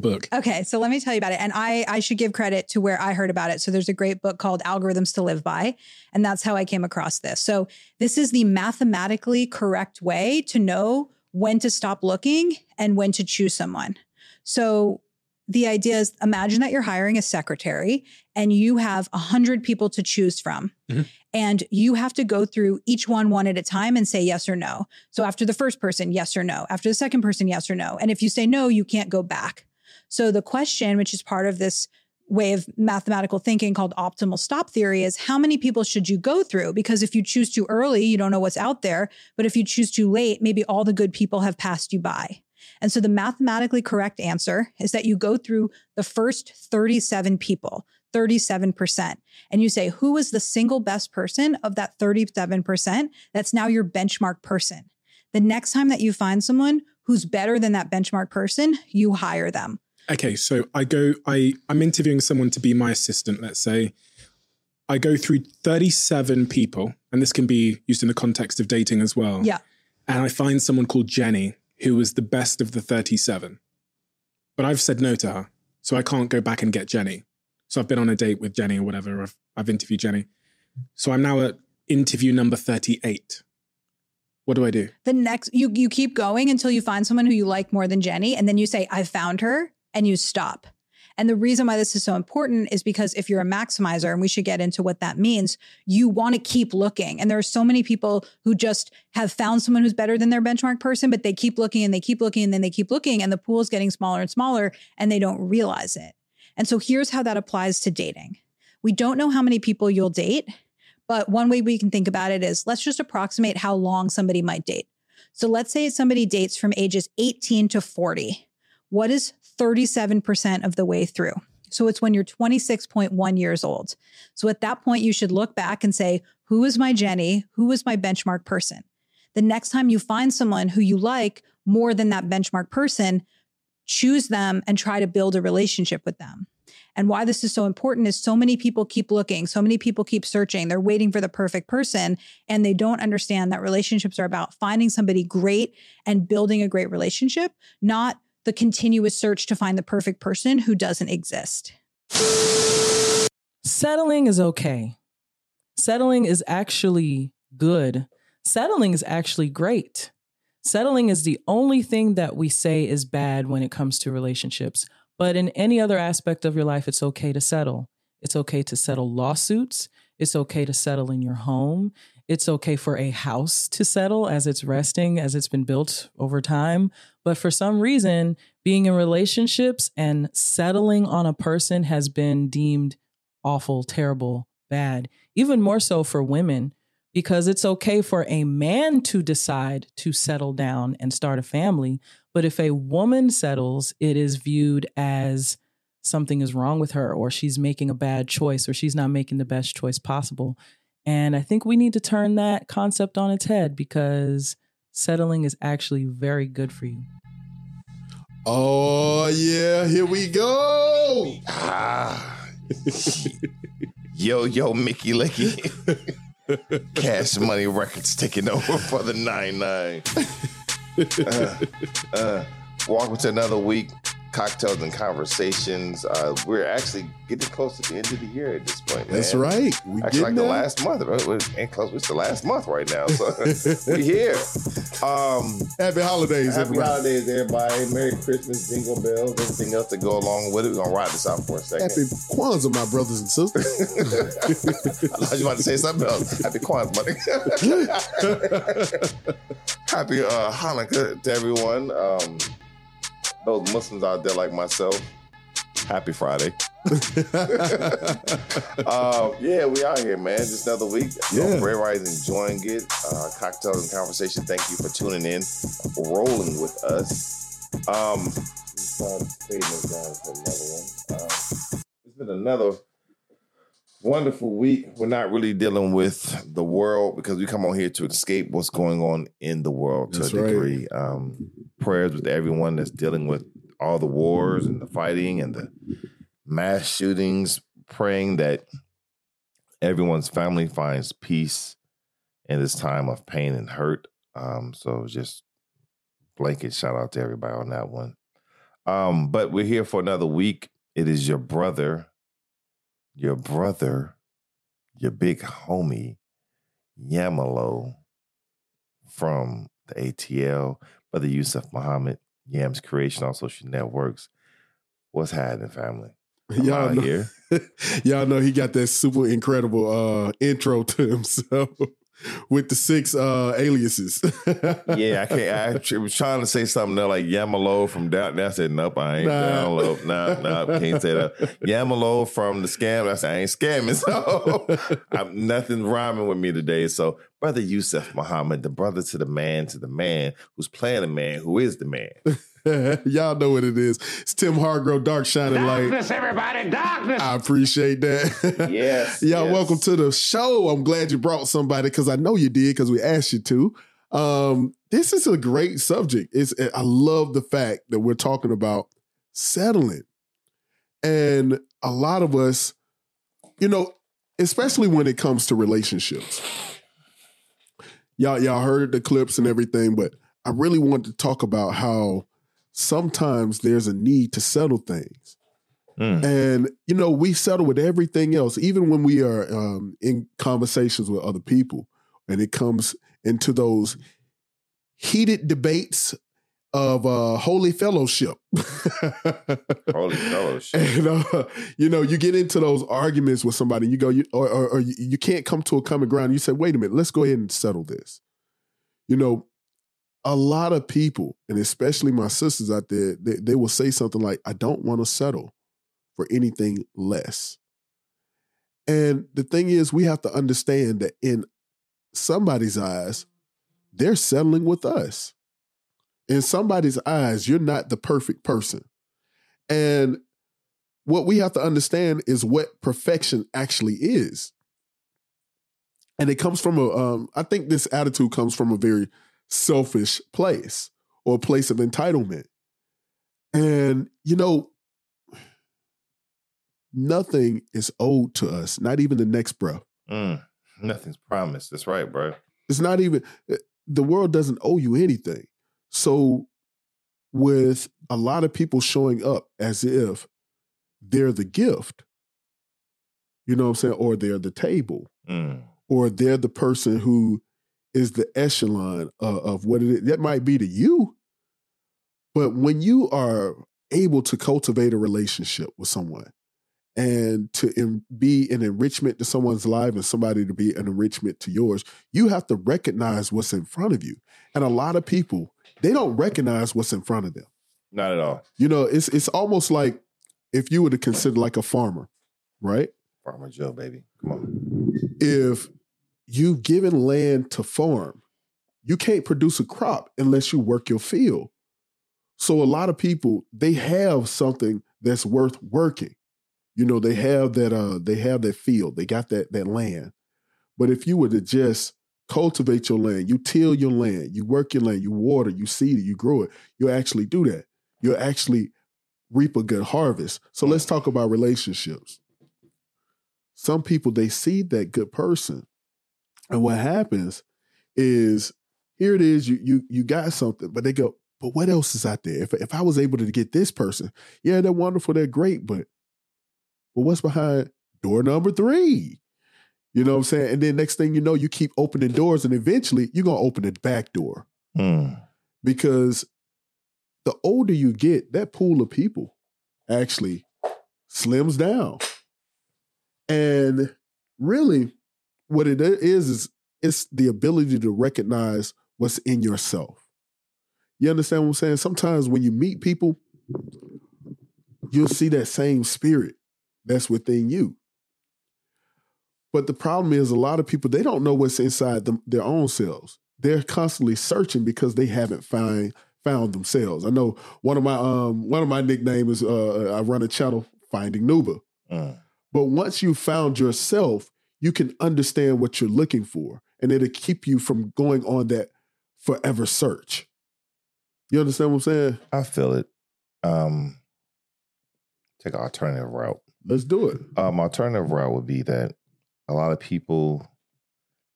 book? Okay, so let me tell you about it. And I I should give credit to where I heard about it. So there's a great book called Algorithms to Live By, and that's how I came across this. So this is the mathematically correct way to know when to stop looking and when to choose someone. So the idea is imagine that you're hiring a secretary and you have a hundred people to choose from. Mhm. And you have to go through each one one at a time and say yes or no. So after the first person, yes or no. After the second person, yes or no. And if you say no, you can't go back. So the question, which is part of this way of mathematical thinking called optimal stop theory, is how many people should you go through? Because if you choose too early, you don't know what's out there. But if you choose too late, maybe all the good people have passed you by. And so the mathematically correct answer is that you go through the first 37 people, 37%, and you say, who is the single best person of that 37% that's now your benchmark person? The next time that you find someone who's better than that benchmark person, you hire them. Okay, so I go, I, I'm interviewing someone to be my assistant, let's say. I go through 37 people, and this can be used in the context of dating as well. Yeah. And I find someone called Jenny, who was the best of the 37. But I've said no to her. So I can't go back and get Jenny. So I've been on a date with Jenny or whatever. I've, I've interviewed Jenny. So I'm now at interview number 38. What do I do? The next you you keep going until you find someone who you like more than Jenny and then you say I found her and you stop. And the reason why this is so important is because if you're a maximizer, and we should get into what that means, you want to keep looking. And there are so many people who just have found someone who's better than their benchmark person, but they keep looking and they keep looking and then they keep looking, and the pool is getting smaller and smaller and they don't realize it. And so here's how that applies to dating. We don't know how many people you'll date, but one way we can think about it is let's just approximate how long somebody might date. So let's say somebody dates from ages 18 to 40. What is 37% of the way through? So it's when you're 26.1 years old. So at that point, you should look back and say, who is my Jenny? Who is my benchmark person? The next time you find someone who you like more than that benchmark person, choose them and try to build a relationship with them. And why this is so important is so many people keep looking, so many people keep searching. They're waiting for the perfect person and they don't understand that relationships are about finding somebody great and building a great relationship, not the continuous search to find the perfect person who doesn't exist. Settling is okay. Settling is actually good. Settling is actually great. Settling is the only thing that we say is bad when it comes to relationships. But in any other aspect of your life, it's okay to settle. It's okay to settle lawsuits. It's okay to settle in your home. It's okay for a house to settle as it's resting, as it's been built over time. But for some reason, being in relationships and settling on a person has been deemed awful, terrible, bad, even more so for women, because it's okay for a man to decide to settle down and start a family. But if a woman settles, it is viewed as something is wrong with her, or she's making a bad choice, or she's not making the best choice possible. And I think we need to turn that concept on its head because settling is actually very good for you. Oh yeah, here we go. Ah. yo, yo, Mickey Licky. Cash Money Records taking over for the 9 9. Uh, uh, welcome to another week. Cocktails and conversations. Uh, we're actually getting close to the end of the year at this point. That's right. We Actually, like getting the last month. Right? We're ain't close. It's the last month right now. So we're here. Um, Happy holidays, happy everybody. holidays, everybody. Merry Christmas, jingle bells, everything else to go along with it. We're gonna ride this out for a second. Happy Kwanzaa, my brothers and sisters. I thought you wanted to say something else. Happy Kwanzaa, buddy. Happy uh, Hanukkah to everyone. Um, those Muslims out there like myself. Happy Friday. uh, yeah, we out here, man. Just another week. Yeah. Hope everybody's enjoying it. Uh, cocktails and conversation. Thank you for tuning in, rolling with us. Um, start fading this down for another one. It's been another wonderful week. We're not really dealing with the world because we come on here to escape what's going on in the world to That's a right. degree. Um, prayers with everyone that's dealing with all the wars and the fighting and the mass shootings. Praying that everyone's family finds peace in this time of pain and hurt. Um, so just blanket shout out to everybody on that one. Um, but we're here for another week. It is your brother, your brother, your big homie, Yamalo from the ATL, Brother Yusuf Muhammad, Yam's Creation on social networks. What's happening, family? I'm Y'all know, here. y'all know he got that super incredible uh intro to himself with the six uh aliases. Yeah, I can't. I was trying to say something there like Yamalo from down. I said, nope, I ain't Nah. down low. Nah, nah, can't say that. Yamalo from the scam. I said, I ain't scamming. So I'm, nothing rhyming with me today. So, Brother Yusuf Muhammad, the brother to the man, to the man who's playing the man, who is the man. y'all know what it is. It's Tim Hargrove, Dark Shining Light. Darkness, everybody, darkness. I appreciate that. Yes, Y'all yes. welcome to the show. I'm glad you brought somebody because I know you did because we asked you to. Um, this is a great subject. It's I love the fact that we're talking about settling. And a lot of us, you know, especially when it comes to relationships. Y'all, y'all heard the clips and everything, but I really want to talk about how sometimes there's a need to settle things. Mm. And you know, we settle with everything else, even when we are um, in conversations with other people, and it comes into those heated debates of uh, holy fellowship. Holy fellowship. And uh, you know, you get into those arguments with somebody, you go, you, or, or, or you, you can't come to a common ground. You say, "Wait a minute, let's go ahead and settle this." You know, a lot of people, and especially my sisters out there, they, they will say something like, "I don't want to settle for anything less." And the thing is, we have to understand that in somebody's eyes, they're settling with us. In somebody's eyes, you're not the perfect person. And what we have to understand is what perfection actually is. And it comes from a, um, I think this attitude comes from a very selfish place or place of entitlement. And, you know, nothing is owed to us, not even the next breath. Mm. Nothing's promised. That's right, bro. It's not even, eh, the world doesn't owe you anything. So, with a lot of people showing up as if they're the gift, you know what I'm saying, or they're the table, Mm. or they're the person who is the echelon of, of what it is. That might be to you, but when you are able to cultivate a relationship with someone and to be an enrichment to someone's life and somebody to be an enrichment to yours, you have to recognize what's in front of you. And a lot of people, they don't recognize what's in front of them. Not at all. You know, it's it's almost like if you were to consider like a farmer, right? Farmer Joe, baby. Come on. if you've given land to farm, you can't produce a crop unless you work your field. So a lot of people they have something that's worth working. You know, they have that uh they have that field, they got that that land. But if you were to just cultivate your land, you till your land, you work your land, you water, you seed it, you grow it, you actually do that. You'll actually reap a good harvest. So let's talk about relationships some people they see that good person and what happens is here it is you you you got something but they go but what else is out there? If, if i was able to get this person yeah they're wonderful they're great but but what's behind door number three? You know what i'm saying? And then next thing you know you keep opening doors and eventually you're going to open the back door. Mm. because the older you get that pool of people actually slims down. And really, what it is is it's the ability to recognize what's in yourself. You understand what I'm saying? Sometimes when you meet people, you'll see that same spirit that's within you. But the problem is, a lot of people they don't know what's inside them, their own selves. They're constantly searching because they haven't find found themselves. I know one of my um one of my nicknames is uh, I run a channel Finding Nuba. Mm. But once you found yourself, you can understand what you're looking for, and it'll keep you from going on that forever search. You understand what I'm saying? I feel it. Um, take an alternative route. Let's do it. Um, alternative route would be that a lot of people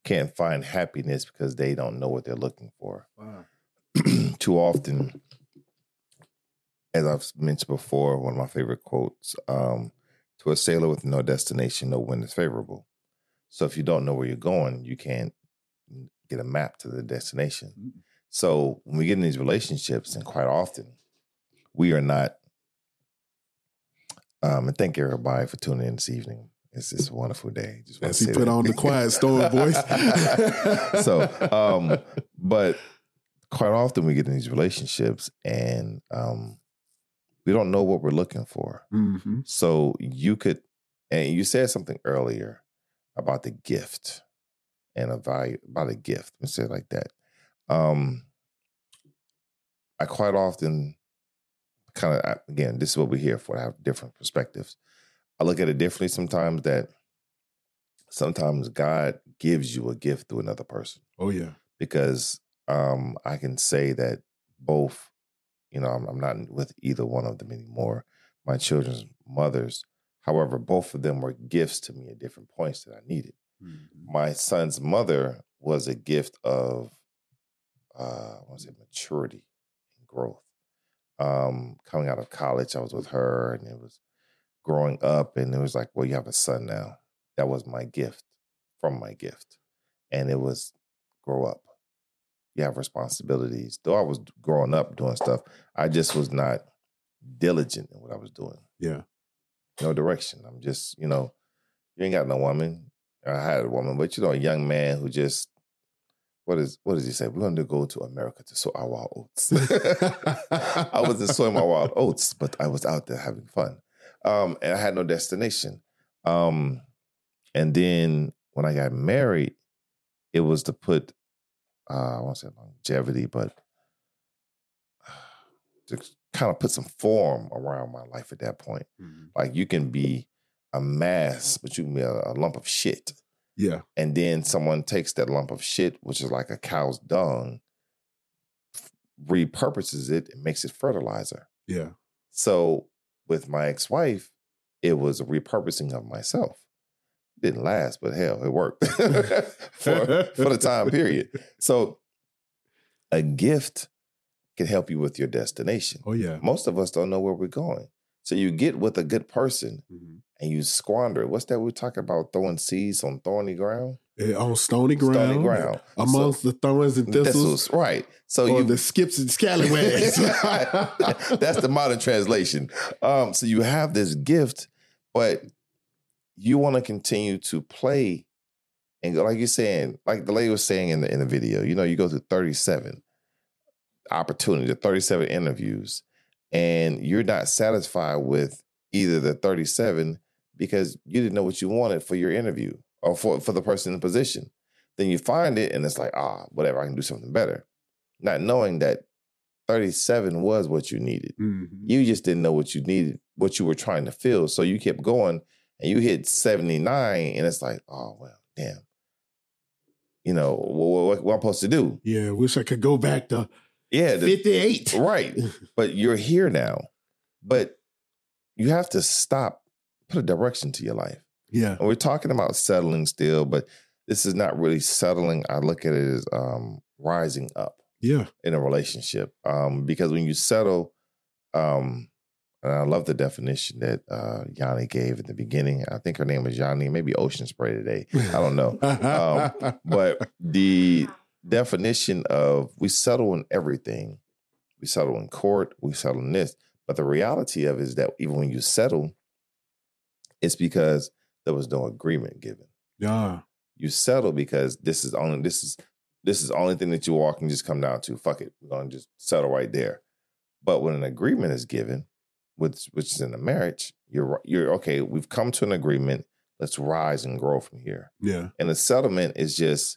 can't find happiness because they don't know what they're looking for. Wow. Too often, as I've mentioned before, one of my favorite quotes: um, "To a sailor with no destination, no wind is favorable." So if you don't know where you're going, you can't get a map to the destination. So when we get in these relationships, and quite often we are not. Um, and thank everybody for tuning in this evening. It's just a wonderful day. Just want As to he put on the quiet storm voice. so, um, but quite often we get in these relationships and um, we don't know what we're looking for. Mhm. So you could, and you said something earlier about the gift and a value about a gift. Let's say it like that. Um, I quite often kind of again, this is what we're here for. To have different perspectives. I look at it differently sometimes. That sometimes God gives you a gift through another person Oh yeah. because um, I can say that both, you know, I'm, I'm not with either one of them anymore. My children's mothers, however, both of them were gifts to me at different points that I needed. Mhm. My son's mother was a gift of, uh, I want to say, maturity and growth. Um, coming out of college, I was with her, and it was growing up, and it was like, well, you have a son now. That was my gift from my gift, and it was grow up you have responsibilities. Though I was growing up doing stuff, I just was not diligent in what I was doing. Yeah. No direction. I'm just, you know, you ain't got no woman. I had a woman, but you know, a young man who just what is what does he say? We're gonna go to America to sow our wild oats. I wasn't sowing my wild oats, but I was out there having fun. Um, and I had no destination. Um, and then when I got married, it was to put uh, I won't say longevity, but to kind of put some form around my life at that point. Mhm. Like you can be a mass, but you can be a, a lump of shit. Yeah. And then someone takes that lump of shit, which is like a cow's dung, repurposes it and makes it fertilizer. Yeah. So with my ex-wife, it was a repurposing of myself. Didn't last, but hell, it worked for for the time period. So a gift can help you with your destination. Oh yeah. Most of us don't know where we're going. So you get with a good person Mhm. and you squander. What's that we're talking about? Throwing seeds on thorny ground? Eh, On stony ground. Stony ground. Amongst the thorns and thistles. Thistles, right. So you the skips and scallywags. That's the modern translation. Um, so you have this gift, but you want to continue to play and like you're saying, like the lady was saying in the in the video, you know, you go through 37 opportunities, 37 interviews, and you're not satisfied with either the 37 because you didn't know what you wanted for your interview or for, for the person in the position. Then you find it and it's like, ah, whatever, I can do something better. Not knowing that 37 was what you needed. Mhm. You just didn't know what you needed, what you were trying to fill. So you kept going and you hit 79 and it's like, oh, well, damn. You know, what, what, what I'm supposed to do? Yeah, wish I could go back to Yeah, the- 58. right. But you're here now. But you have to stop, put a direction to your life. Yeah. And we're talking about settling still, but this is not really settling. I look at it as um, rising up Yeah. in a relationship. Um, because when you settle, um, and I love the definition that uh, Yanni gave at the beginning. I think her name was Yanni, maybe Ocean Spray today. I don't know. Um, but the Mm. definition of we settle in everything. We settle in court, we settle in this. But the reality of it is that even when you settle, it's because there was no agreement given. yeah. You settle because this is only this is this is the only thing that you all can just come down to. Fuck it. We're gonna just settle right there. But when an agreement is given, which which is in a marriage, you're you're okay, we've come to an agreement. Let's rise and grow from here. Yeah. And the settlement is just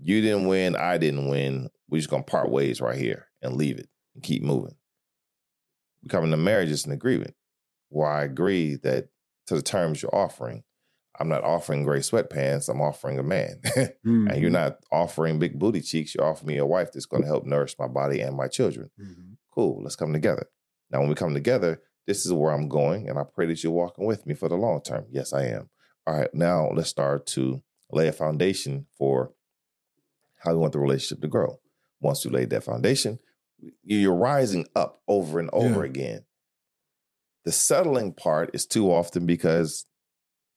you didn't win, I didn't win. We're just gonna part ways right here and leave it and keep moving. Becoming a marriage is an agreement where I agree that to the terms you're offering, I'm not offering gray sweatpants, I'm offering a man. Mm-hmm. and you're not offering big booty cheeks, you're offering me a wife that's gonna help nourish my body and my children. Mhm. Cool, let's come together. Now, when we come together, this is where I'm going, and I pray that you're walking with me for the long term. Yes, I am. All right, now let's start to lay a foundation for how we want the relationship to grow. Once you laid that foundation, you're rising up over and over Yeah. again. The settling part is too often because,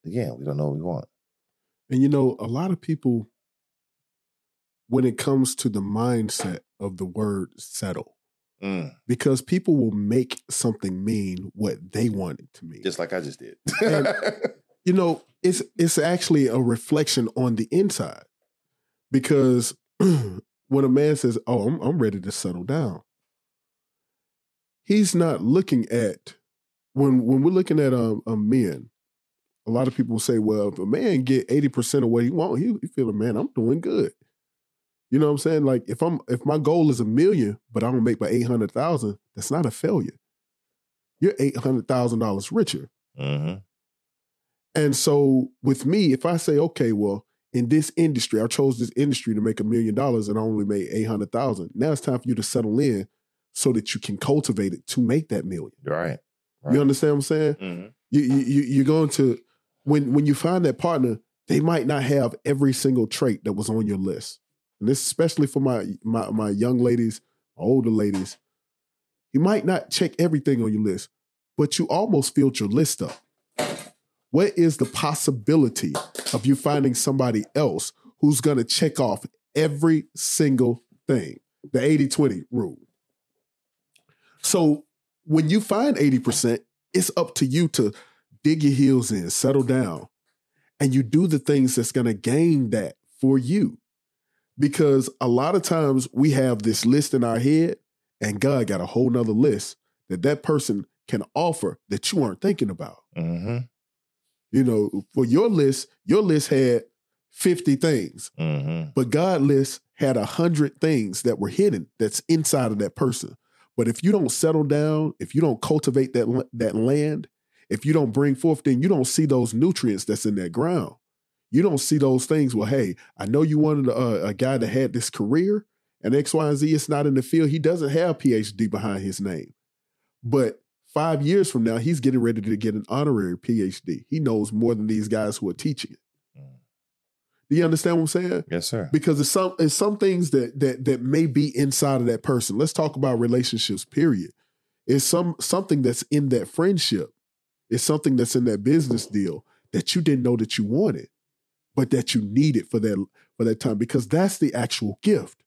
again, we don't know what we want. And you know, a lot of people, when it comes to the mindset of the word settle, Mm, because people will make something mean what they want it to mean. just like I just did. And- you know, it's it's actually a reflection on the inside. Because when a man says, "Oh, I'm, I'm ready to settle down," he's not looking at when when we're looking at um, um men. A lot of people say, "Well, if a man get eighty percent of what he want, he, he feel, man, I'm doing good." You know what I'm saying? Like if I'm if my goal is a million, but I don't make my eight hundred thousand, that's not a failure. You're eight hundred thousand dollars richer. hmm And so with me, if I say, okay, well, in this industry, I chose this industry to make a million dollars and I only made 800,000. Now it's time for you to settle in so that you can cultivate it to make that million. Right. right. You understand what I'm saying? hmm You, you, you- you're going to, when, when you find that partner, they might not have every single trait that was on your list. And this especially for my, my, my young ladies, older ladies. You might not check everything on your list, but you almost filled your list up. What is the possibility of you finding somebody else who's going to check off every single thing? The 80 20 rule. So when you find 80%, it's up to you to dig your heels in, settle down, and you do the things that's going to gain that for you. Because a lot of times we have this list in our head, and God got a whole nother list that that person can offer that you aren't thinking about. hmm You know, for your list, your list had 50 things, hmm but God list had a hundred things that were hidden that's inside of that person. But if you don't settle down, if you don't cultivate that that land, if you don't bring forth, then you don't see those nutrients that's in that ground. You don't see those things. Well, hey, I know you wanted a, a guy that had this career and X, Y, and Z. It's not in the field. He doesn't have PhD behind his name, but five years from now, he's getting ready to get an honorary PhD. He knows more than these guys who are teaching it. Mm. Do you understand what I'm saying? Yes, sir. because it's some it's some things that that that may be inside of that person. Let's talk about relationships. Period. It's some something that's in that friendship. It's something that's in that business deal that you didn't know that you wanted, but that you needed for that for that time because that's the actual gift.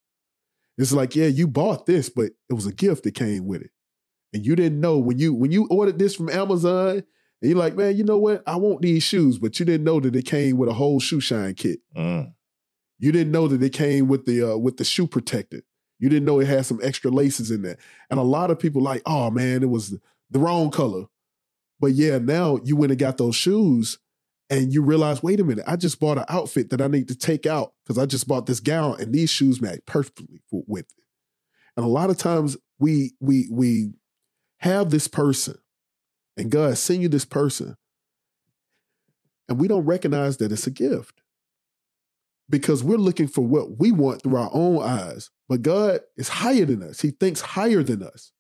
It's like yeah, you bought this, but it was a gift that came with it, and you didn't know when you when you ordered this from Amazon. And you're like, man, you know what? I want these shoes, but you didn't know that it came with a whole shoe shine kit. Mm. You didn't know that it came with the uh, with the shoe protector. You didn't know it had some extra laces in there. And a lot of people like, oh man, it was the wrong color. But yeah, now you went and got those shoes, and you realize, wait a minute, I just bought an outfit that I need to take out because I just bought this gown, and these shoes match perfectly for, with it. And a lot of times we we we have this person, and God send you this person, and we don't recognize that it's a gift because we're looking for what we want through our own eyes. But God is higher than us. He thinks higher than us.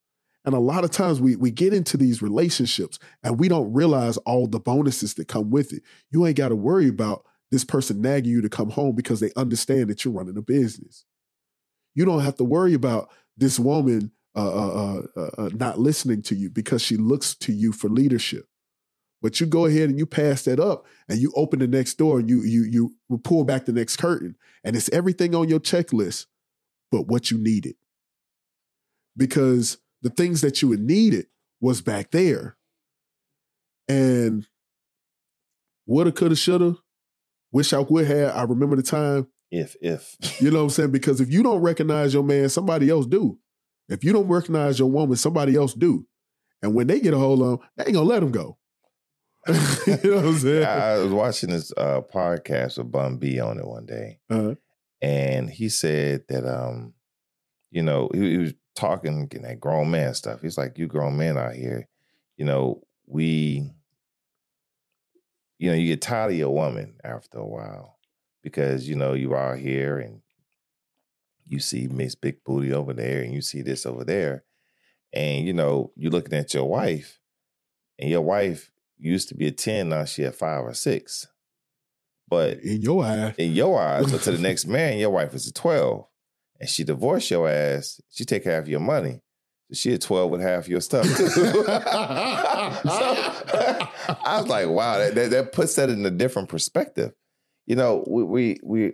And a lot of times we, we get into these relationships and we don't realize all the bonuses that come with it. You ain't got to worry about this person nagging you to come home because they understand that you're running a business. You don't have to worry about this woman uh, uh, uh, uh, not listening to you because she looks to you for leadership. But you go ahead and you pass that up and you open the next door and you you you pull back the next curtain and it's everything on your checklist but what you needed. Because the things that you had needed was back there. And woulda, coulda, shoulda, wish I would have. I remember the time, If if you know what I'm saying? Because if you don't recognize your man, somebody else do. If you don't recognize your woman, somebody else do. And when they get a hold of them, they ain't gonna let them go. you know what I'm saying? I was watching this uh, podcast with Bun B on it one day, Uh-huh. and he said that um, you know, he, he was talking getting that grown man stuff. He's like, "You grown men out here, you know, we, you know, you get tired of your woman after a while because you know you out here and you see Miss Big Booty over there, and you see this over there, and you know, you're looking at your wife, and your wife used to be a ten, now she at five or six, but In your eye. in your eyes, to the next man, your wife is a 12. and she divorced your ass, she take half your money. She had 12 with half your stuff so, I was like, wow, that, that, that puts that in a different perspective. You know, we, we we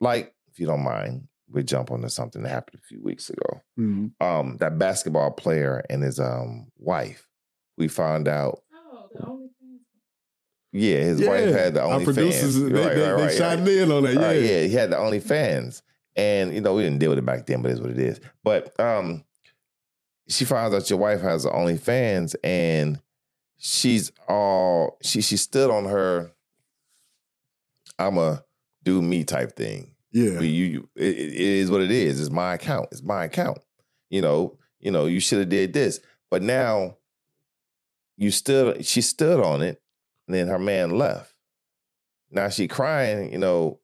like, if you don't mind, we jump onto something that happened a few weeks ago. Mhm. Um, that basketball player and his um wife, we found out. Oh, the only yeah, his wife had the Our OnlyFans. producers, they, Right, they, right, they right, chimed right. in on that. Yeah. Right, yeah, he had the OnlyFans, and you know we didn't deal with it back then, but it's what it is. But um, she finds out your wife has the OnlyFans, and she's all she she stood on her. I'm a do me type thing. Yeah. You, you it, it is what it is. It's my account. It's my account. You know, you know, you should have did this. But now you stood she stood on it, and then her man left. Now she crying, you know,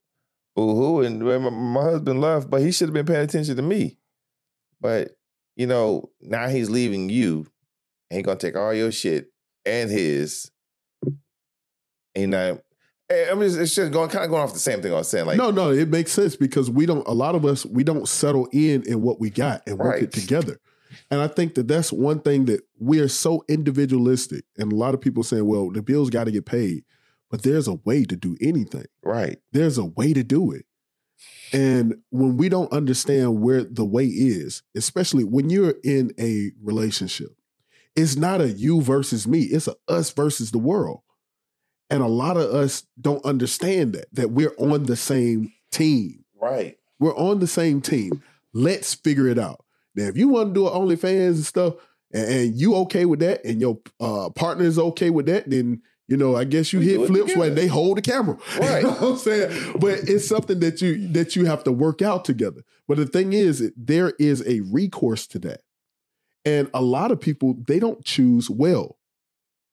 boo hoo, and my, my husband left, but he should have been paying attention to me. But you know, now he's leaving you, and he gonna take all your shit and his. And now, I mean, it's- it's just going kind of going off the same thing I was saying. Like, no, no, it makes sense because we don't. A lot of us we don't settle in in what we got and work Right. it together. And I think that that's one thing that we are so individualistic. And a lot of people saying, "Well, the bills got to get paid," but there's a way to do anything. right, There's a way to do it. And when we don't understand where the way is, especially when you're in a relationship, it's not a you versus me, it's a us versus the world. And a lot of us don't understand that, that we're on the same team. right, We're on the same team. Let's figure it out. Now, if you want to do an OnlyFans and stuff, and, and you okay with that, and your uh, partner is okay with that, then you know, I guess you We hit it flips when they hold the camera. Right. You know what I'm saying? But it's something that you that you have to work out together. But the thing is, there is a recourse to that. And a lot of people, they don't choose well.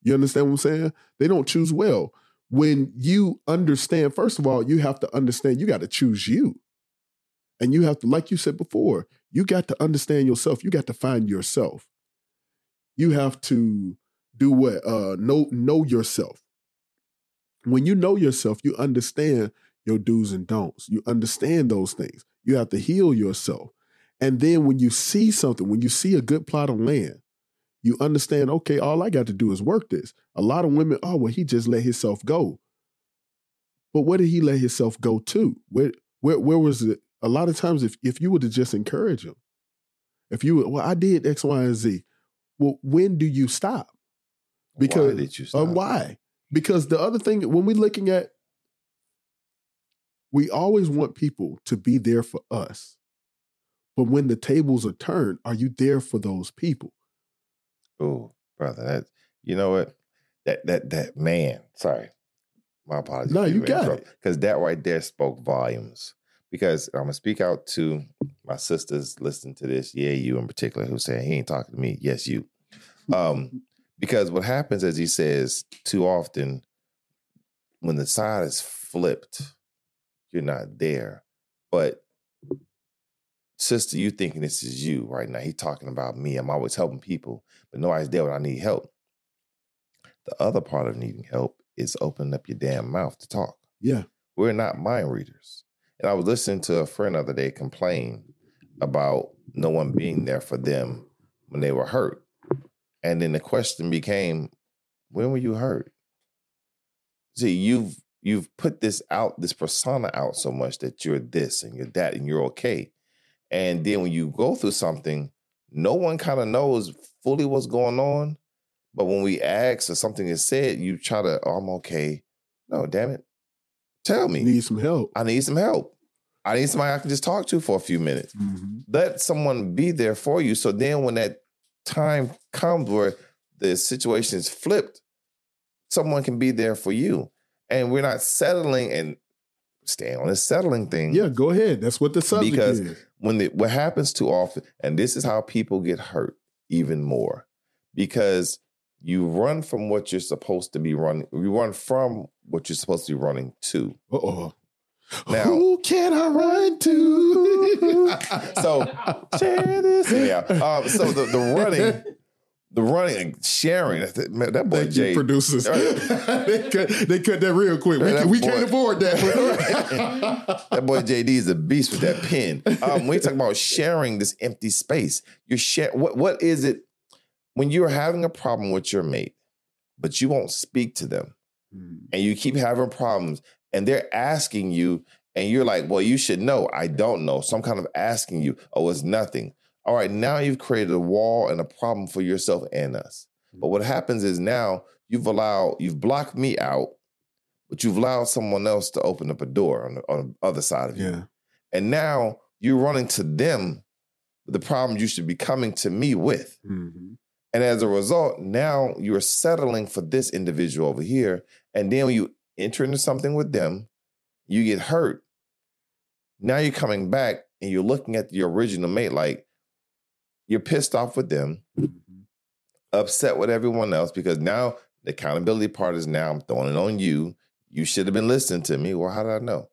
You understand what I'm saying? They don't choose well. When you understand, first of all, you have to understand you got to choose you. And you have to, like you said before, you got to understand yourself. You got to find yourself. You have to do what? Uh know know yourself. When you know yourself, you understand your do's and don'ts. You understand those things. You have to heal yourself. And then when you see something, when you see a good plot of land, you understand, okay, all I got to do is work this. A lot of women, oh, well, he just let himself go. But where did he let himself go to? Where where where was it? A lot of times if if you were to just encourage him, if you were, well, I did X, Y, and Z. Well, when do you stop? Because why did you uh, stop? why? Because the other thing, when we're looking at, we always want people to be there for us. But when the tables are turned, are you there for those people? Oh, brother, that you know what? That that that man. Sorry, my apologies. No, you got it. Because that right there spoke volumes. Because I'm gonna speak out to my sisters listening to this. Yeah, you in particular, who saying he ain't talking to me. Yes, you. Um, because what happens is he says too often when the side is flipped, you're not there. But sister, you thinking this is you right now. He talking about me. I'm always helping people, but nobody's there when I need help. The other part of needing help is opening up your damn mouth to talk. Yeah. We're not mind readers. And I was listening to a friend the other day complain about no one being there for them when they were hurt. And then the question became, when were you hurt? See, you've you've put this out, this persona out so much that you're this and you're that and you're okay. And then when you go through something, no one kind of knows fully what's going on. But when we ask or something is said, you try to, oh, I'm okay. No, damn it. Tell me. Need some help. I need some help. I need somebody I can just talk to for a few minutes. Mm-hmm. Let someone be there for you. So then when that time comes where the situation is flipped, someone can be there for you. And we're not settling and staying on this settling thing. Yeah, go ahead. That's what the subject Because is. when the, what happens too often, and this is how people get hurt even more, because you run from what you're supposed to be running. You run from what you're supposed to be running to. Uh oh. Now- Who can I run to? So. Yeah. Um, so the, the running, the running, sharing. That, man, that boy Thank Jay. producers. they, cut, they cut that real quick. We, can, we boy- can't afford that. That boy JD is a beast with that pen. Um, you talk about sharing this empty space, you're share. What what is it when you're having a problem with your mate, but you won't speak to them, and you keep having problems, and they're asking you, and you're like, "Well, you should know. I don't know." So I'm kind of asking you. Oh, it's nothing. All right, now you've created a wall and a problem for yourself and us. But what happens is now you've allowed, you've blocked me out, but you've allowed someone else to open up a door on the, on the other side of you. yeah. And now you're running to them with the problem you should be coming to me with. Mhm. And as a result, now you're settling for this individual over here. And then when you enter into something with them, you get hurt. Now you're coming back and you're looking at your original mate like you're pissed off with them, Mhm. upset with everyone else because now the accountability part is now I'm throwing it on you. You should have been listening to me. Well, how did I know?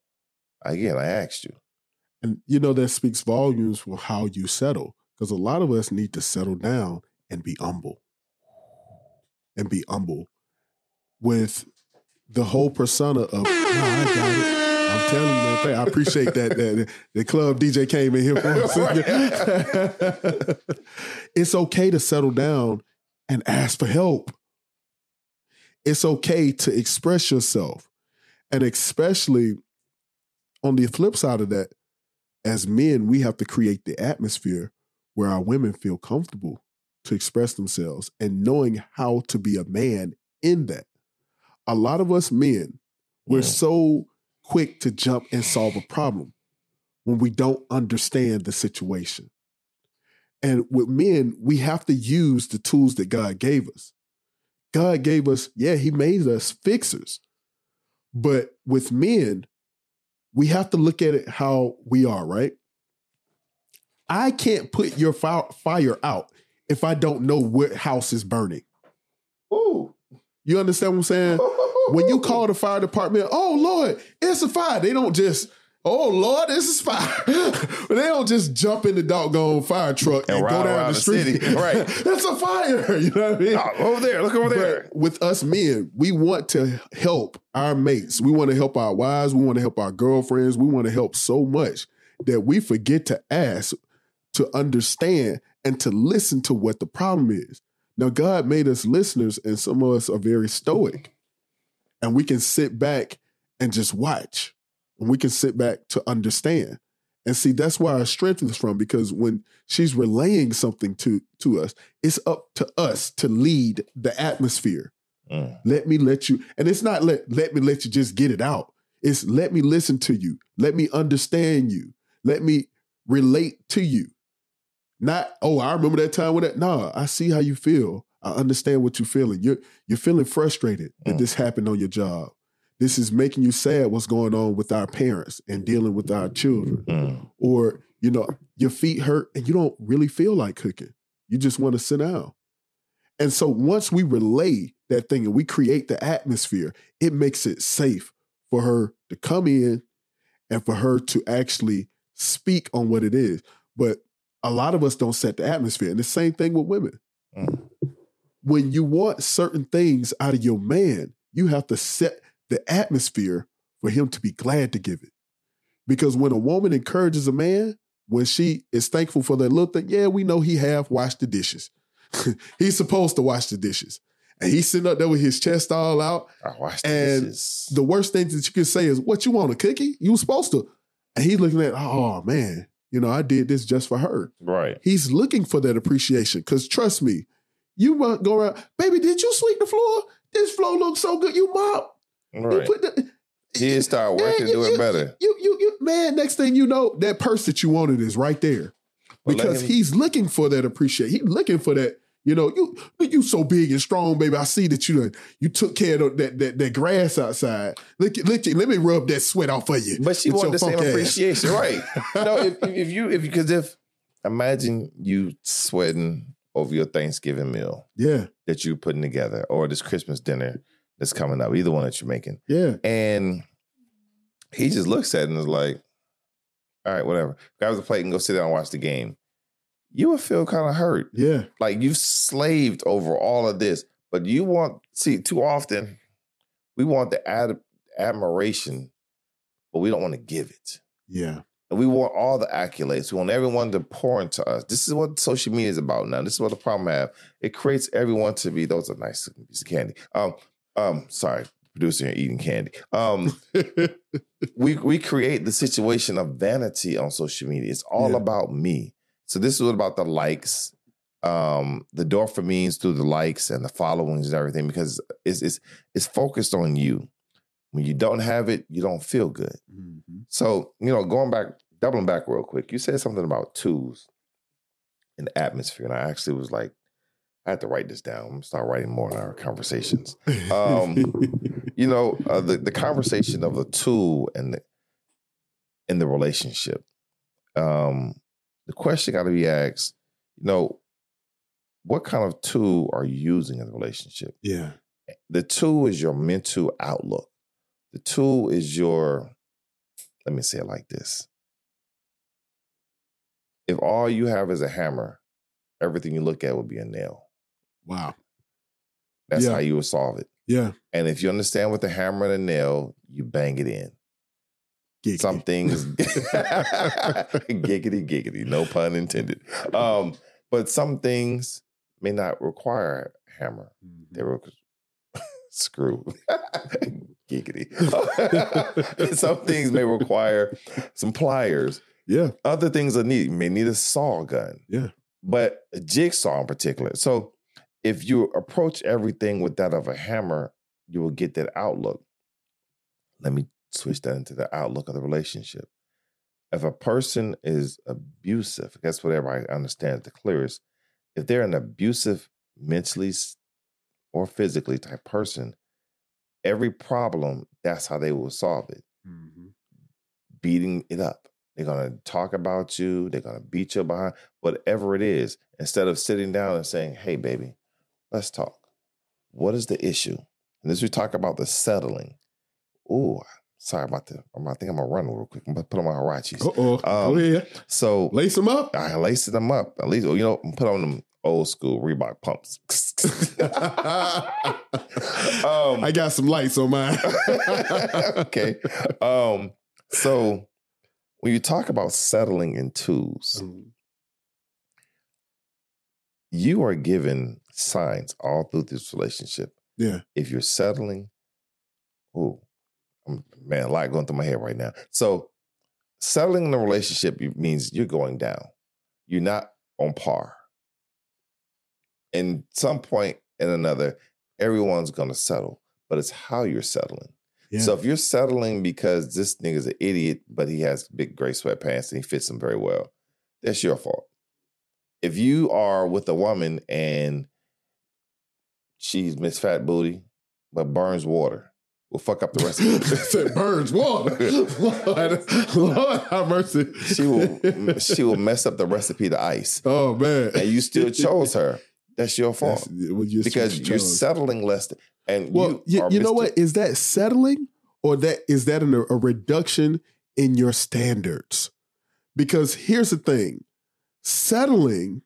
Again, I asked you. And you know, that speaks volumes for how you settle. Because a lot of us need to settle down and be humble. And be humble with the whole persona of, no, I got it. I'm telling you, man, I appreciate that, that the club DJ came in here for us. it's okay to settle down and ask for help. It's okay to express yourself. And especially on the flip side of that, as men, we have to create the atmosphere where our women feel comfortable to express themselves and knowing how to be a man in that. A lot of us men, we're Mm. so quick to jump and solve a problem when we don't understand the situation. And with men, we have to use the tools that God gave us. God gave us, yeah, He made us fixers. But with men, we have to look at it how we are, right? I can't put your fire out if I don't know what house is burning. Ooh. You understand what I'm saying? When you call the fire department, oh Lord, it's a fire. They don't just, oh Lord, this is fire. they don't just jump in the doggone fire truck and, And go down the the street. city. Right. That's a fire. You know what I mean? Oh, over there, look over there. But with us men, we want to help our mates. We want to help our wives. We want to help our girlfriends. We want to help so much that we forget to ask, to understand, and to listen to what the problem is. Now, God made us listeners, and some of us are very stoic. And we can sit back and just watch. And we can sit back to understand. And see, that's where our strength is from, because when she's relaying something to, to us, it's up to us to lead the atmosphere. Mm. Let me let you, and it's not let let me let you just get it out. It's let me listen to you. Let me understand you. Let me relate to you. Not, oh, I remember that time when that. nah I see how you feel. I understand what you're feeling. You're you're feeling frustrated that Mm. this happened on your job. This is making you sad what's going on with our parents and dealing with our children. Mm. Or, you know, your feet hurt and you don't really feel like cooking. You just want to sit down. And so once we relay that thing and we create the atmosphere, it makes it safe for her to come in and for her to actually speak on what it is. But a lot of us don't set the atmosphere. And the same thing with women. Mm. When you want certain things out of your man, you have to set the atmosphere for him to be glad to give it. Because when a woman encourages a man, when she is thankful for that little thing, yeah, we know he have washed the dishes. he's supposed to wash the dishes. And he's sitting up there with his chest all out. I watched And this. The worst thing that you can say is, What you want, a cookie? You were supposed to. And he's looking at, Oh man, you know, I did this just for her. right. He's looking for that appreciation. Cause trust me, you go around, baby, did you sweep the floor? This floor looks so good. You mop. You Right. put the He start working, do you- it better. you, you, you, man, next thing you know, that purse that you wanted is right there. Let Because him- he's looking for that appreciation. He's looking for that, you know, you you so big and strong, baby. I see that you done, you took care of that that, that grass outside. Look, look, let me rub that sweat off of you. But she wanted the same ass. appreciation, right? no, if, if you if because if imagine you sweating over your Thanksgiving meal Yeah, that you're putting together, or this Christmas dinner that's coming up, either one that you're making, yeah. and he just looks at it and is like, "All right, whatever." Grabs the plate and go sit down and watch the game. you would feel kind of hurt. Yeah. Like you've slaved over all of this, but you want see too often we want the ad, admiration, but we don't want to give it. Yeah. And we want all the accolades. We want everyone to pour into us. This is what social media is about now. This is what the problem I have. It creates everyone to be. Those are nice pieces of candy. Um, um, sorry, producer here eating candy. Um, we we create the situation of vanity on social media. It's all Yeah. about me. So this is what about the likes, um, the dopamines through the likes and the followings and everything because it's it's it's focused on you. When you don't have it, you don't feel good. Mhm. So, you know, going back, doubling back real quick, you said something about twos in the atmosphere. And I actually was like, I had to write this down. I'm gonna start writing more in our conversations. Um, You know, uh, the, the conversation of a tool and the, in the relationship. Um, the question got to be asked, you know, what kind of tool are you using in the relationship? yeah. the tool is your mental outlook. The tool is your, let me say it like this. If all you have is a hammer, everything you look at will be a nail. Wow. That's Yeah. how you would solve it. Yeah. And if you understand what the hammer and the nail, you bang it in. Giggity. Some things, giggity, giggity, no pun intended. Um, but some things may not require a hammer. Mhm. They were screw giggity. some things may require some pliers. Yeah. Other things are need may need a saw gun. Yeah. But a jigsaw in particular. So if you approach everything with that of a hammer, you will get that outlook. Let me switch that into the outlook of the relationship. If a person is abusive, that's what everybody understands the clearest. If they're an abusive mentally or physically type person, every problem, that's how they will solve it. Mhm. Beating it up. They're gonna talk about you, they're gonna beat you behind, whatever it is, instead of sitting down and saying, Hey baby, let's talk. What is the issue? And as we talk about the settling, ooh, sorry about the I'm I think I'm gonna run real quick. I'm gonna put on my Huaraches. Uh-oh. Um, Go ahead. So Lace them up. I laced them up. At least, you know, put on them old school Reebok pumps. um, I got some lights on mine. okay. Um, so when you talk about settling in twos, Mm. you are given signs all through this relationship. Yeah. If you're settling, oh, man, a lot going through my head right now. So settling in a relationship means you're going down. You're not on par. And some point and another, everyone's gonna settle, but it's how you're settling. Yeah. So if you're settling because this nigga's an idiot, but he has big gray sweatpants and he fits them very well, that's your fault. If you are with a woman and she's Miss Fat Booty, but burns water, will fuck up the rest of Said burns water. Lord, Lord have mercy. she will she will mess up the recipe to ice. Oh man. And you still chose her. That's your fault. That's- well, you because you're settling less th- and Well, you, you, know what? Is that settling or that is that an, a reduction in your standards? Because here's the thing settling,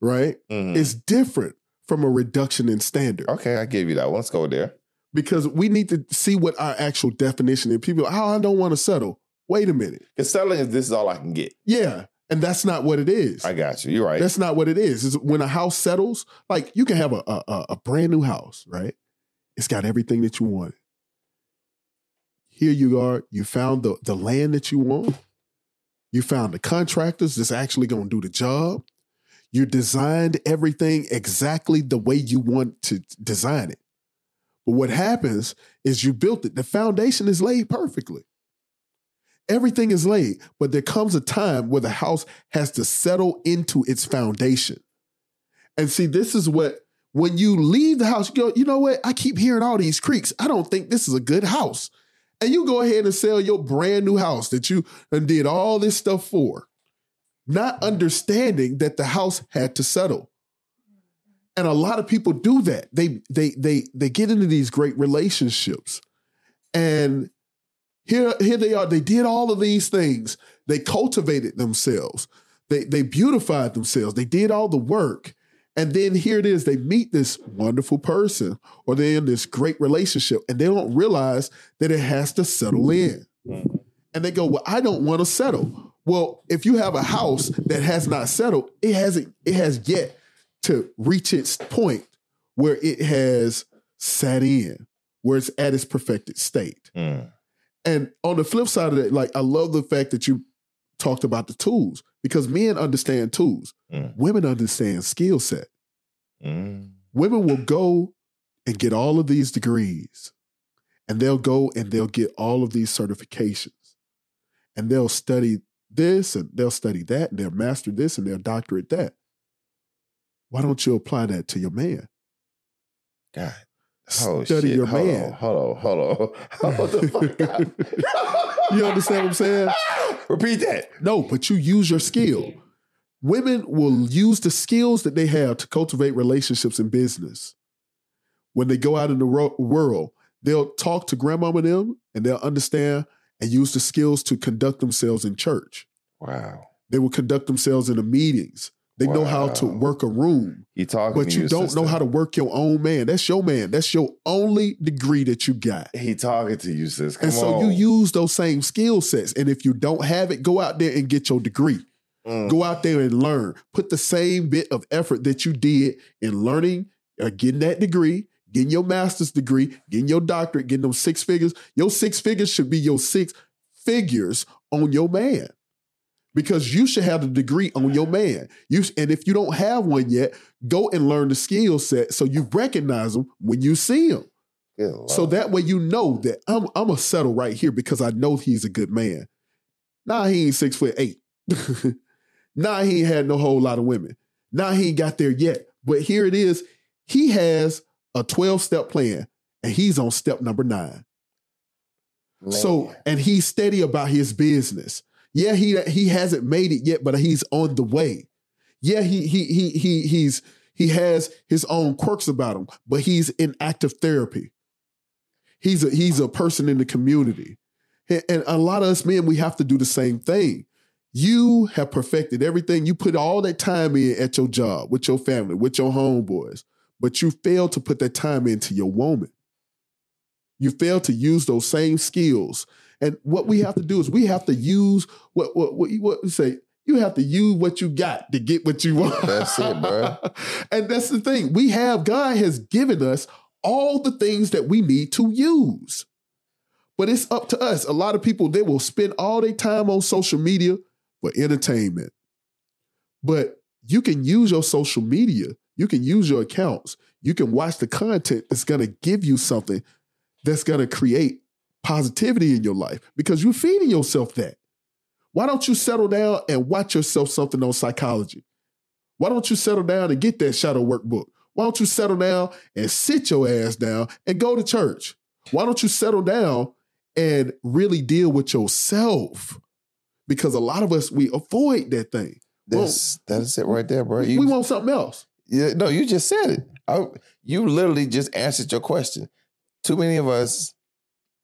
right, Mhm. is different from a reduction in standard. Okay, I give you that one. Let's go there. Because we need to see what our actual definition is. People, oh, I don't want to settle. Wait a minute. Because settling is this is all I can get. Yeah. And that's not what it is. I got you. You're right. That's not what it is. Is when a house settles, like you can have a, a a- a brand new house, right? It's got everything that you want. Here you are. You found the the land that you want. You found the contractors that's actually going to do the job. You designed everything exactly the way you want to design it. But what happens is you built it. The foundation is laid perfectly. Everything is laid, but there comes a time where the house has to settle into its foundation. And see, this is what when you leave the house, you go, you know what? I keep hearing all these creaks. I don't think this is a good house. And you go ahead and sell your brand new house that you did all this stuff for, not understanding that the house had to settle. And a lot of people do that. They they they they get into these great relationships. And here, here they are. They did all of these things. They cultivated themselves. They they beautified themselves. They did all the work. And then here it is, they meet this wonderful person or they're in this great relationship and they don't realize that it has to settle in. And they go, Well, I don't want to settle. Well, if you have a house that has not settled, it hasn't, it has yet to reach its point where it has sat in, where it's at its perfected state. Mm. And on the flip side of that, like I love the fact that you talked about the tools because men understand tools. Mm. Women understand skill set. Mm. Women will go and get all of these degrees and they'll go and they'll get all of these certifications and they'll study this and they'll study that and they'll master this and they'll doctorate that. Why don't you apply that to your man? God. Oh, Study shit. your hold man. On, hold on, hold on. Hold the fuck up. You understand what I'm saying? Repeat that. No, but you use your skill. Women will use the skills that they have to cultivate relationships in business. When they go out in the ro- world, they'll talk to grandmama and them and they'll understand and use the skills to conduct themselves in church. Wow. They will conduct themselves in the meetings. They know how to work a room, You talking but to you don't know how to work your own man. That's your man. That's your only degree that you got. He talking to you, sis. Come and so on. you use those same skill sets. And if you don't have it, go out there and get your degree. Mm. Go out there and learn. Put the same bit of effort that you did in learning, uh, getting that degree, getting your master's degree, getting your doctorate, getting those six figures. Your six figures should be your six figures on your man. Because you should have the degree on your mm-hmm. man. You and if you don't have one yet, go and learn the skill set so you recognize them when you see them. So that way you know that I'm I'm gonna settle right here because I know he's a good man. Nah, he ain't six foot eight. nah, he ain't had no whole lot of women. Nah, he ain't got there yet. But here it is. He has a 12 step plan and he's on step number nine. Man. So, and he's steady about his business. Yeah, he he hasn't made it yet, but he's on the way. Yeah, he he he he he's he has his own quirks about him, but he's in active therapy. He's a he's a person in the community. And, a lot of us men, we have to do the same thing. You have perfected everything. You put all that time in at your job, with your family, with your homeboys, but you fail to put that time into your woman. You fail to use those same skills. And what we have to do is we have to use what what what, you- what say. You have to use what you got to get what you want. That's it, bro. and that's the thing. We have God has given us all the things that we need to use. But it's up to us. A lot of people they will spend all their time on social media for entertainment. But you can use your social media, you can use your accounts, you can watch the content that's going to give you something that's going to create positivity in your life because you're feeding yourself that. Why don't you settle down and watch yourself something on psychology? Why don't you settle down and get that shadow workbook? Why don't you settle down and sit your ass down and go to church? Why don't you settle down and really deal with yourself? Because a lot of us, we avoid that thing. That's that's it right there, bro. we want something else. yeah, no, you just said it. I, you literally just answered your question. Too many of us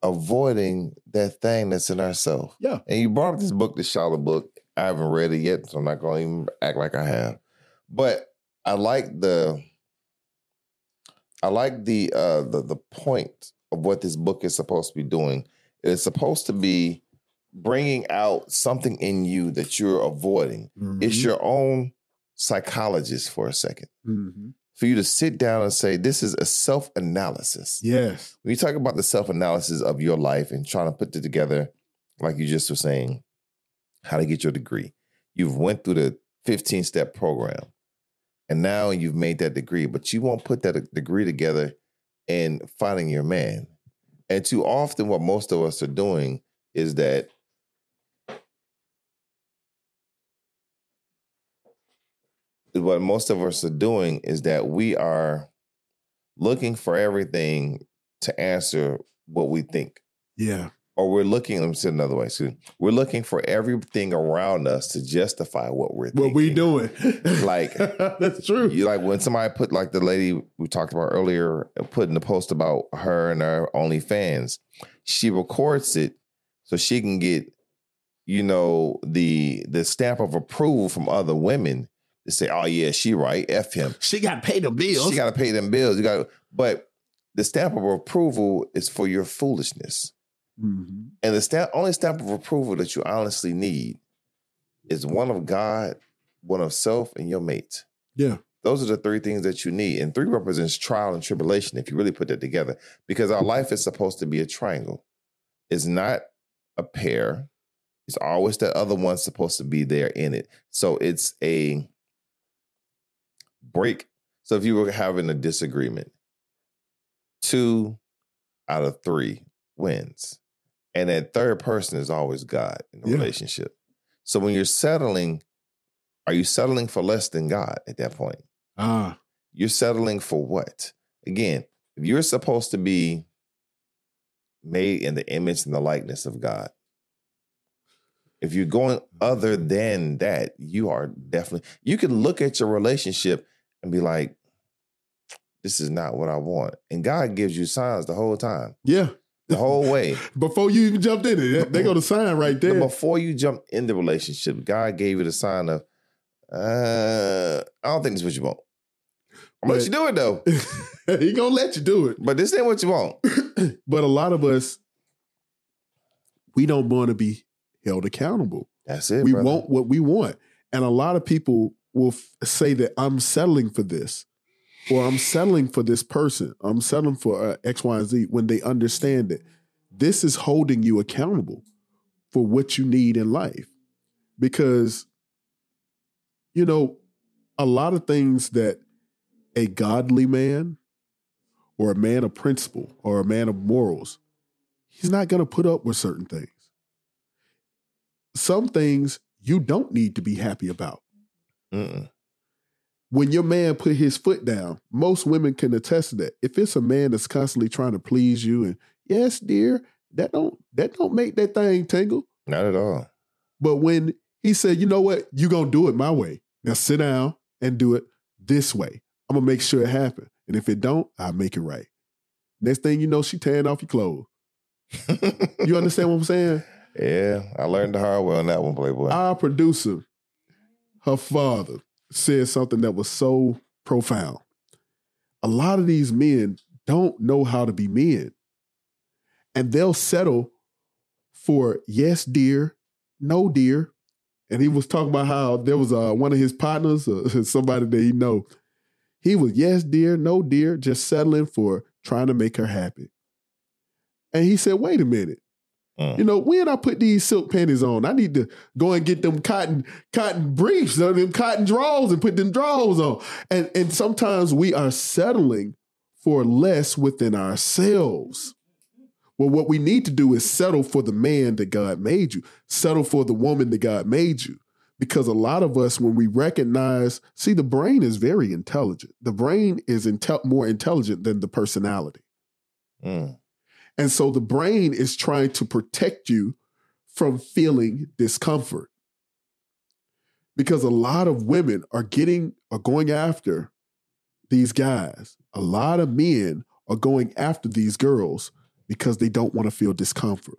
avoiding that thing that's in ourselves. Yeah. And you brought up this book, the shadow book. I haven't read it yet, so I'm not going to even act like I have. But I like the, I like the uh the the point of what this book is supposed to be doing. It's supposed to be bringing out something in you that you're avoiding. It's your own psychologist for a second. Mhm. For you to sit down and say, this is a self analysis. Yes. When you talk about the self analysis of your life and trying to put it together, like you just were saying, how to get your degree, you've went through the 15 step program and now you've made that degree, but you won't put that degree together in finding your man. And too often, what most of us are doing is that what most of us are doing is that we are looking for everything to answer what we think. Yeah. Or we're looking, let me say it another way, Sue. We're looking for everything around us to justify what we're thinking. What we doing? Like- that's true. You like when somebody put like the lady we talked about earlier, uh, put in the post about her and her OnlyFans, she records it so she can get you know, the the stamp of approval from other women to say, "Oh yeah, she right, f him." She got to pay the bills. She got to pay them bills. You got, but the stamp of approval is for your foolishness, Mhm. and the stamp only stamp of approval that you honestly need is one of God, one of self, and your mate. Yeah. Those are the three things that you need. And three represents trial and tribulation, if you really put that together, because our life is supposed to be a triangle. It's not a pair. It's always the other one supposed to be there in it. So it's a break. So if you were having a disagreement, two out of three wins. And that third person is always God in the Yeah. relationship. So when you're settling, are you settling for less than God at that point? Ah, You're settling for what? Again, if you're supposed to be made in the image and the likeness of God, if you're going other than that, you are definitely, you can look at your relationship and be like, this is not what I want. And God gives you signs the whole time, yeah. the whole way. Before you even jumped in it, they go to sign right there. before you jump in the relationship, God gave you the sign of, uh, I don't think this is what you want. I'm gonna let you do it though, he gonna let you do it. but this ain't what you want. but a lot of us, we don't want to be held accountable. That's it. we brother. want what we want. And a lot of people will f- say that I'm settling for this, or I'm settling for this person. I'm settling for uh, X, Y, and Z when they understand that this is holding you accountable for what you need in life. Because, you know, a lot of things that a godly man or a man of principle or a man of morals, he's not going to put up with certain things some things you don't need to be happy about. Mm-mm. When your man put his foot down, most women can attest to that. If it's a man that's constantly trying to please you and yes, dear, that don't that don't make that thing tingle. Not at all. But when he said, you know what, you gonna do it my way. Now sit down and do it this way. I'm gonna make sure it happen. And if it don't, I'll make it right. Next thing you know, she tearing off your clothes. You understand what I'm saying? yeah, I learned the hard way on that one, Playboy. our producer, her father, said something that was so profound. A lot of these men don't know how to be men. And they'll settle for yes, dear, no, dear. And he was talking about how there was uh, one of his partners, uh, somebody that he know. He was yes, dear, no, dear, just settling for trying to make her happy. And he said, wait a minute. Mm. You know, when I put these silk panties on, I need to go and get them cotton cotton briefs, or them cotton drawers, and put them drawers on. And and sometimes we are settling for less within ourselves. Well, what we need to do is settle for the man that God made you, settle for the woman that God made you. Because a lot of us, when we recognize, see, the brain is very intelligent. The brain is intel- more intelligent than the personality. Mm. And so the brain is trying to protect you from feeling discomfort. Because a lot of women are getting, are going after these guys. A lot of men are going after these girls because they don't want to feel discomfort.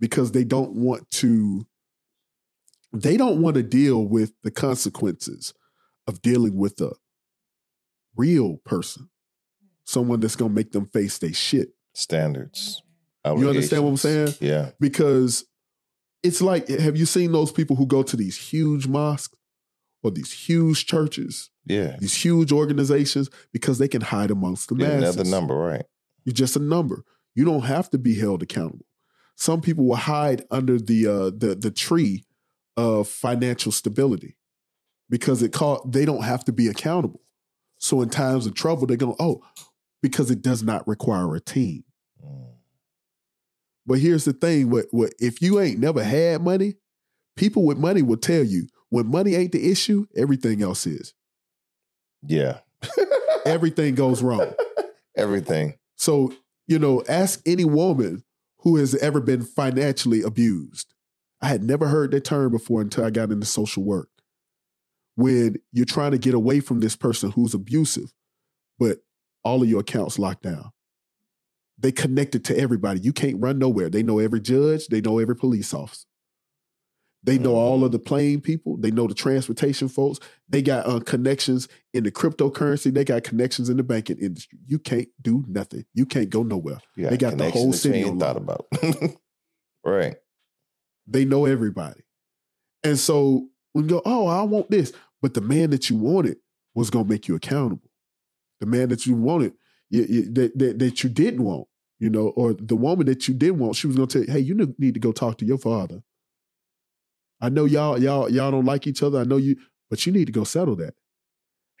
Because they don't want to, they don't want to deal with the consequences of dealing with a real person. Someone that's gonna make them face their shit. Standards. You understand what I'm saying? Yeah. because it's like have you seen those people who go to these huge mosques or these huge churches Yeah. these huge organizations because they can hide amongst the Be masses another number, right? you're just a number you don't have to be held accountable some people will hide under the uh the the tree of financial stability because it called they don't have to be accountable so in times of trouble they're going oh because it does not require a team. But here's the thing: what what if you ain't never had money, people with money will tell you when money ain't the issue, everything else is. Yeah. Everything goes wrong. Everything. So you know, ask any woman who has ever been financially abused. I had never heard that term before until I got into social work. When you're trying to get away from this person who's abusive, but all of your accounts locked down. They connected to everybody. You can't run nowhere. They know every judge, they know every police officer. They know Mm-hmm. all of the plane people. They know the transportation folks. They got uh, connections in the cryptocurrency. They got connections in the banking industry. You can't do nothing. You can't go nowhere. You They got the whole you city thought about. right. They know everybody. And so when you go, oh, I want this. But the man that you wanted was going to make you accountable. The man that you wanted, you, you, that, that, that you didn't want, you know, or the woman that you didn't want, she was going to tell you, hey, you need to go talk to your father. I know y'all, y'all, y'all don't like each other. I know you, but you need to go settle that.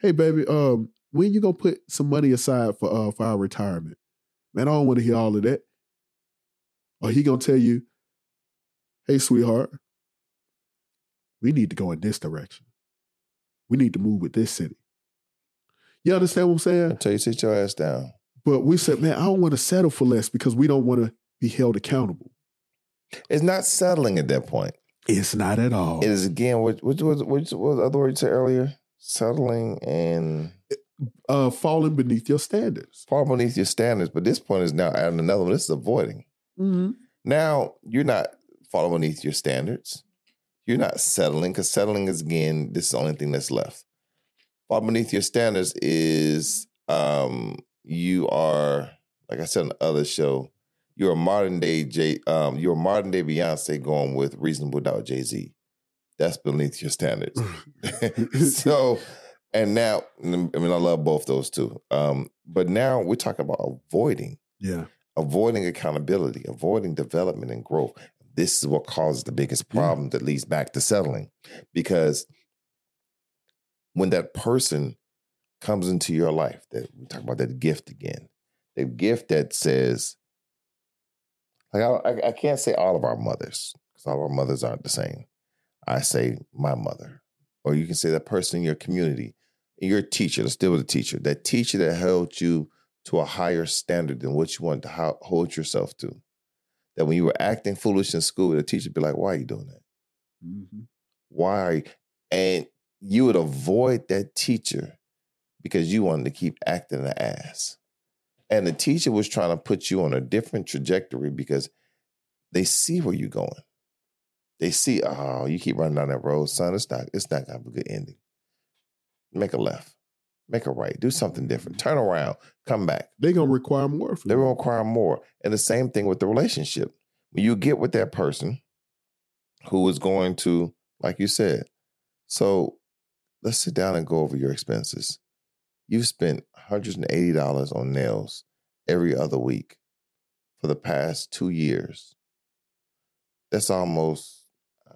Hey, baby, um, when you gonna put some money aside for uh for our retirement? Man, I don't want to hear all of that. Or he gonna tell you, hey, sweetheart, we need to go in this direction. We need to move with this city. You understand what I'm saying? Until you sit your ass down. But we said, man, I don't want to settle for less because we don't want to be held accountable. It's not settling at that point. It's not at all. It is again what what was what, what was other word you said earlier? Settling and uh, falling beneath your standards. far beneath your standards. But this point is now adding another one. This is avoiding. Mm-hmm. Now you're not falling beneath your standards. You're not settling because settling is again this is the only thing that's left. Fall beneath your standards is um you are like I said on the other show. You're a modern day J. Um, you're a modern day Beyonce going with reasonable doubt Jay Z. That's beneath your standards. so, and now I mean I love both those two. Um, but now we're talking about avoiding Yeah. avoiding accountability, avoiding development and growth. This is what causes the biggest Yeah. problem that leads back to settling. Because when that person comes into your life, that we talk about that gift again, the gift that says, like I, I, can't say all of our mothers because all of our mothers aren't the same. I say my mother, or you can say that person in your community, your teacher. Let's deal with a teacher. That teacher that held you to a higher standard than what you want to ho- hold yourself to. That when you were acting foolish in school, the teacher would be like, "Why are you doing that? Mm-hmm. Why?" Are you? And you would avoid that teacher because you wanted to keep acting the ass. And the teacher was trying to put you on a different trajectory because they see where you're going. They see, oh, you keep running down that road, son. It's not, it's not gonna have a good ending. Make a left, make a right, do something different. Mm-hmm. Turn around, come back. They're gonna require more from They you. will require more. And the same thing with the relationship. When you get with that person who is going to, like you said, so let's sit down and go over your expenses. You've spent $180 on nails every other week for the past two years. That's almost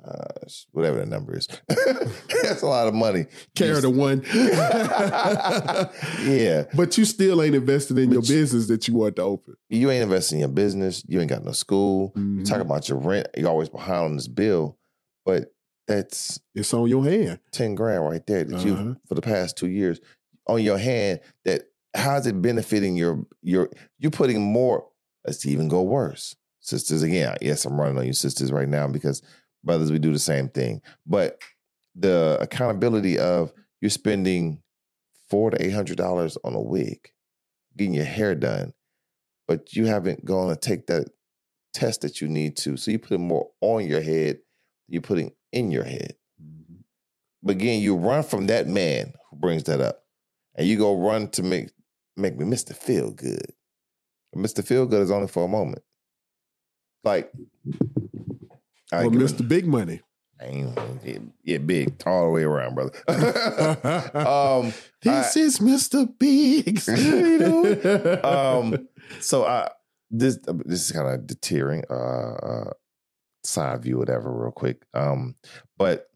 uh, whatever the number is. That's a lot of money. Carry the one. yeah. But you still ain't invested in your you- business that you want to open. You ain't investing in your business. You ain't got no school. You Mhm. talk about your rent. You're always behind on this bill, but that's It's on your hand. ten grand right there that Uh-huh. you for the past two years on your hand. That how's it benefiting your your? you're putting more. Let's even go worse, sisters. Again, yes, I'm running on you, sisters, right now because brothers, we do the same thing. But the accountability of you're spending four to eight hundred dollars on a wig, getting your hair done, but you haven't gone to take that test that you need to. So you putting more on your head, you're putting in your head. Mm-hmm. But again, you run from that man who brings that up, and you go run to make make me Mr. Feel Good. Mr. Feel Good is only for a moment. Like, I ain't Mr. Big Money. I yeah, yeah, big all the way around, brother. um, This is Mr. Biggs. You know? um, so I this this is kind of deterring uh, uh side view, whatever, real quick. Um, but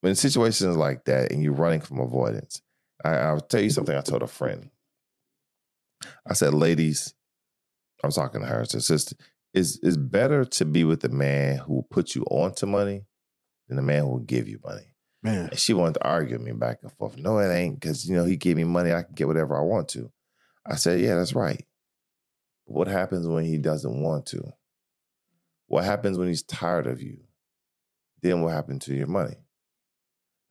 when situations like that and you're running from avoidance, I, I'll tell you something. I told a friend. I said, ladies, I was talking to her a sister. It's, it's better to be with the man who will put you onto money than the man who will give you money. Man, And she wanted to argue with me back and forth. No, it ain't because you know he gave me money. I can get whatever I want to. I said, yeah, that's right. But what happens when he doesn't want to? What happens when he's tired of you? Then what happened to your money?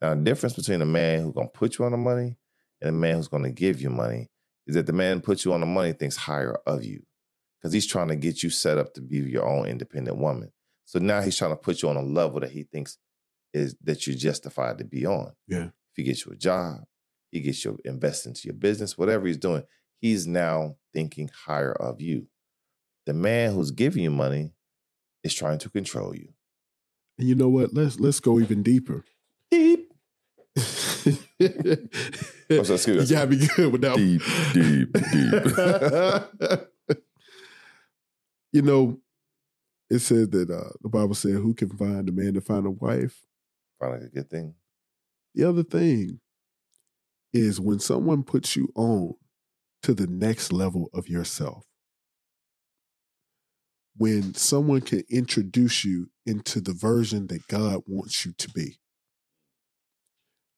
Now, the difference between a man who's gonna put you on the money and a man who's gonna give you money is that the man who puts you on the money thinks higher of you because he's trying to get you set up to be your own independent woman. So now he's trying to put you on a level that he thinks is that you're justified to be on. Yeah. If he gets you a job, he gets you invest into your business, whatever he's doing, he's now thinking higher of you. The man who's giving you money is trying to control you. And you know what? Let's let's go even deeper. Deep, Oh, so excuse me. gotta be good with that. deep, deep, deep. you know, it says that uh, the Bible said, "Who can find a man to find a wife?" Find like a good thing. The other thing is when someone puts you on to the next level of yourself. When someone can introduce you into the version that God wants you to be.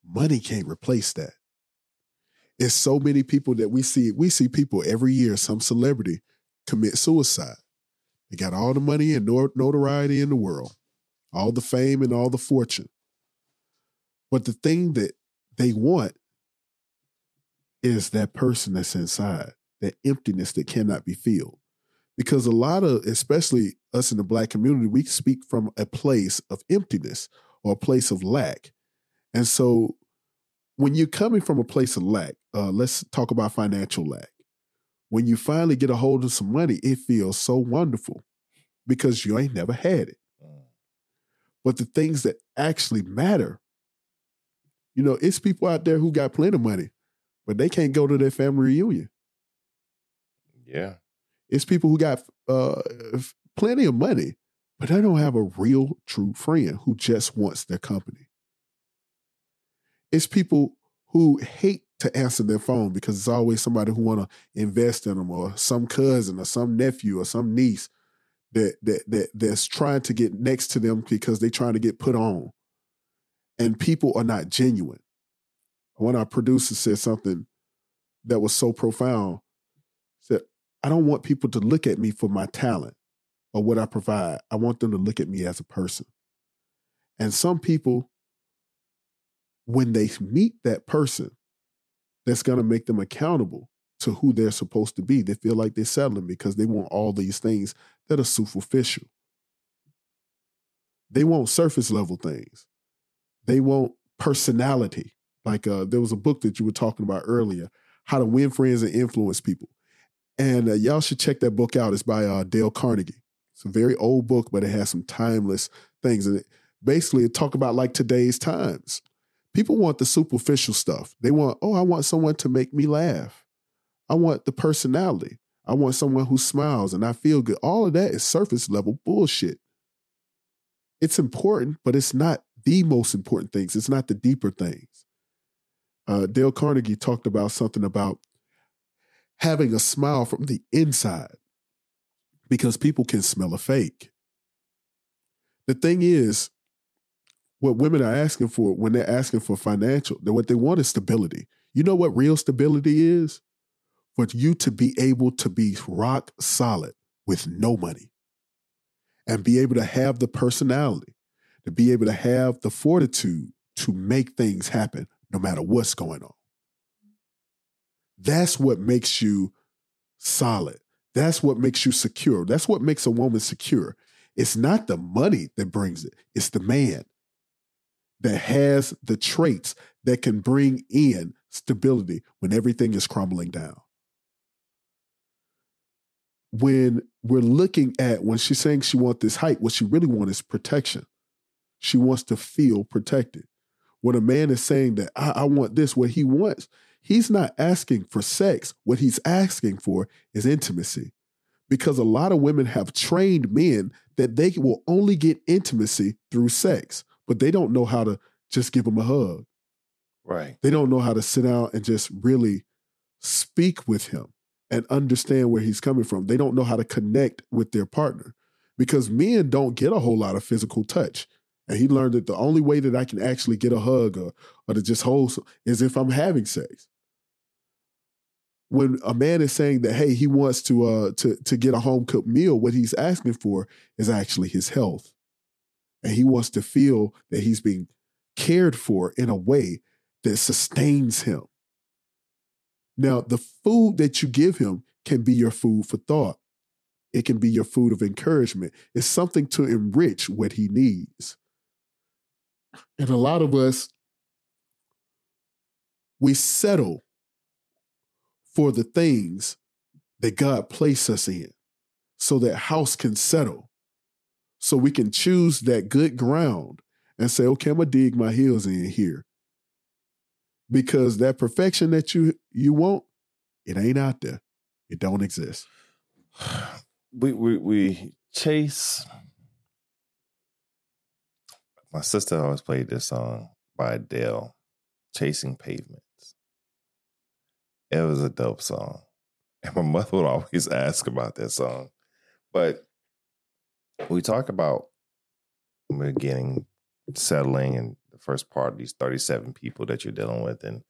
Money can't replace that. It's so many people that we see, we see people every year, some celebrity commit suicide. They got all the money and notoriety in the world, all the fame and all the fortune. But the thing that they want is that person that's inside, that emptiness that cannot be filled. Because a lot of, especially us in the black community, we speak from a place of emptiness or a place of lack. And so when you're coming from a place of lack, uh, let's talk about financial lack. When you finally get a hold of some money, it feels so wonderful because you ain't never had it. Mm. But the things that actually matter, you know, it's people out there who got plenty of money, but they can't go to their family reunion. Yeah. It's people who got uh, plenty of money, but they don't have a real, true friend who just wants their company. It's people who hate to answer their phone because it's always somebody who want to invest in them, or some cousin, or some nephew, or some niece that that that that's trying to get next to them because they're trying to get put on, and people are not genuine. One of our producers said something that was so profound. Said, "I don't want people to look at me for my talent or what I provide. I want them to look at me as a person." And some people, when they meet that person, that's going to make them accountable to who they're supposed to be. They feel like they're settling because they want all these things that are superficial. They want surface level things. They want personality. Like uh, there was a book that you were talking about earlier, How to Win Friends and Influence People. And uh, y'all should check that book out. It's by uh, Dale Carnegie. It's a very old book, but it has some timeless things in it. Basically, it talk about like today's times. People want the superficial stuff. They want, oh, I want someone to make me laugh. I want the personality. I want someone who smiles and I feel good. All of that is surface level bullshit. It's important, but it's not the most important things. It's not the deeper things. Uh, Dale Carnegie talked about something about having a smile from the inside because people can smell a fake. The thing is, what women are asking for when they're asking for financial, what they want is stability. You know what real stability is? For you to be able to be rock solid with no money and be able to have the personality, to be able to have the fortitude to make things happen no matter what's going on. That's what makes you solid. That's what makes you secure. That's what makes a woman secure. It's not the money that brings it, it's the man that has the traits that can bring in stability when everything is crumbling down. When we're looking at when she's saying she wants this height, what she really wants is protection. She wants to feel protected. When a man is saying that I, I want this, what he wants, he's not asking for sex. What he's asking for is intimacy. Because a lot of women have trained men that they will only get intimacy through sex but they don't know how to just give them a hug. Right. They don't know how to sit down and just really speak with him and understand where he's coming from. They don't know how to connect with their partner because men don't get a whole lot of physical touch. And he learned that the only way that I can actually get a hug or, or to just hold some is if I'm having sex. When a man is saying that, hey, he wants to uh to to get a home cooked meal, what he's asking for is actually his health and he wants to feel that he's being cared for in a way that sustains him. Now, the food that you give him can be your food for thought. it can be your food of encouragement. It's something to enrich what he needs. And a lot of us, we settle for the things that God placed us in so that house can settle. So we can choose that good ground and say, okay, I'm gonna dig my heels in here. Because that perfection that you you want, it ain't out there. It don't exist. we we we chase. My sister always played this song by Adele, "Chasing Pavements." It was a dope song, and my mother would always ask about that song. But we talk about we're getting settling and the first part of these 37 people that you're dealing with and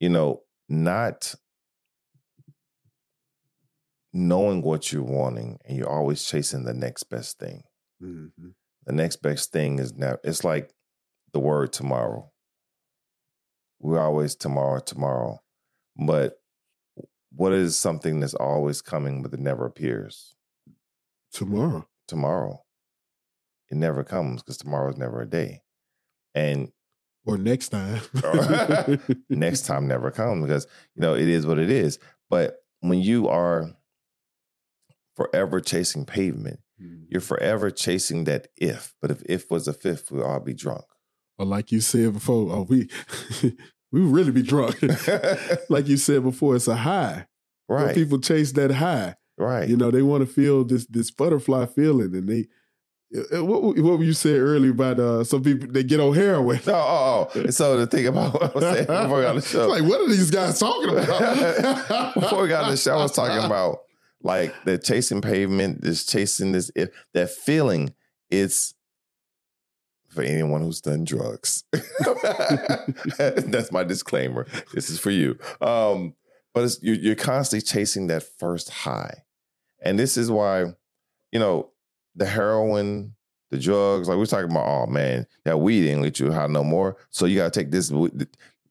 you know not knowing what you're wanting and you're always chasing the next best thing. Mm-hmm. The next best thing is now it's like the word tomorrow. We're always tomorrow, tomorrow. But what is something that's always coming but it never appears? Tomorrow. Tomorrow. It never comes because tomorrow is never a day. And or next time. next time never comes because you know it is what it is. But when you are forever chasing pavement. Mm-hmm. You're forever chasing that if. But if if was a fifth, we'd all be drunk. Or like you said before, oh, we we really be drunk. like you said before, it's a high. Right. When people chase that high. Right. You know, they want to feel this this butterfly feeling and they uh, uh, what what you said earlier about uh, some people they get on heroin. Oh, oh, oh. So the thing about what I was saying before we got on the show, like what are these guys talking about? before we got on the show, I was talking about like the chasing pavement, is chasing this it, that feeling. It's for anyone who's done drugs. That's my disclaimer. This is for you. Um, but you're, you're constantly chasing that first high, and this is why, you know, the heroin, the drugs. Like we're talking about, oh man, that weed ain't let you high no more. So you got to take this.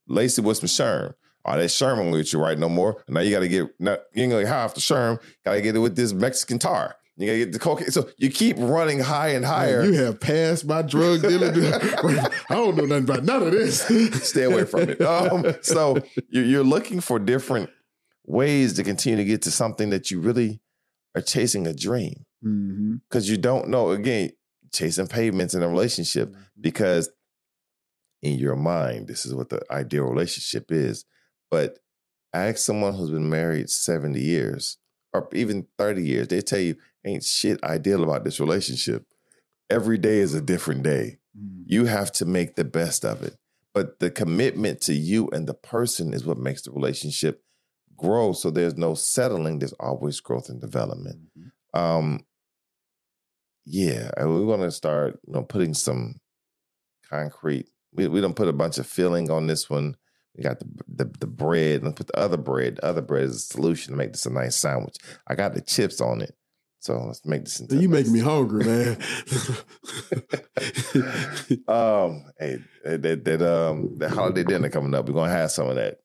Lace it with some Sherm. Oh, that Sherman won't get you right no more. Now you got to get, not, you ain't gonna high off the Sherm. Got to get it with this Mexican tar. You gotta get the cocaine. So you keep running high and higher. Man, you have passed my drug dealer. I don't know nothing about none of this. Stay away from it. Um, so you're looking for different ways to continue to get to something that you really are chasing a dream. Because mm-hmm. you don't know, again, chasing pavements in a relationship mm-hmm. because in your mind, this is what the ideal relationship is. But ask someone who's been married 70 years or even 30 years, they tell you ain't shit ideal about this relationship. Every day is a different day. Mm. You have to make the best of it. But the commitment to you and the person is what makes the relationship grow. So there's no settling, there's always growth and development. Mm-hmm. Um, yeah, we want to start, you know, putting some concrete. We we don't put a bunch of filling on this one. We got the, the the bread and put the other bread. The other bread is a solution to make this a nice sandwich. I got the chips on it. So let's make this into You making me hungry, man. um, hey, that that um that holiday dinner coming up. We're gonna have some of that.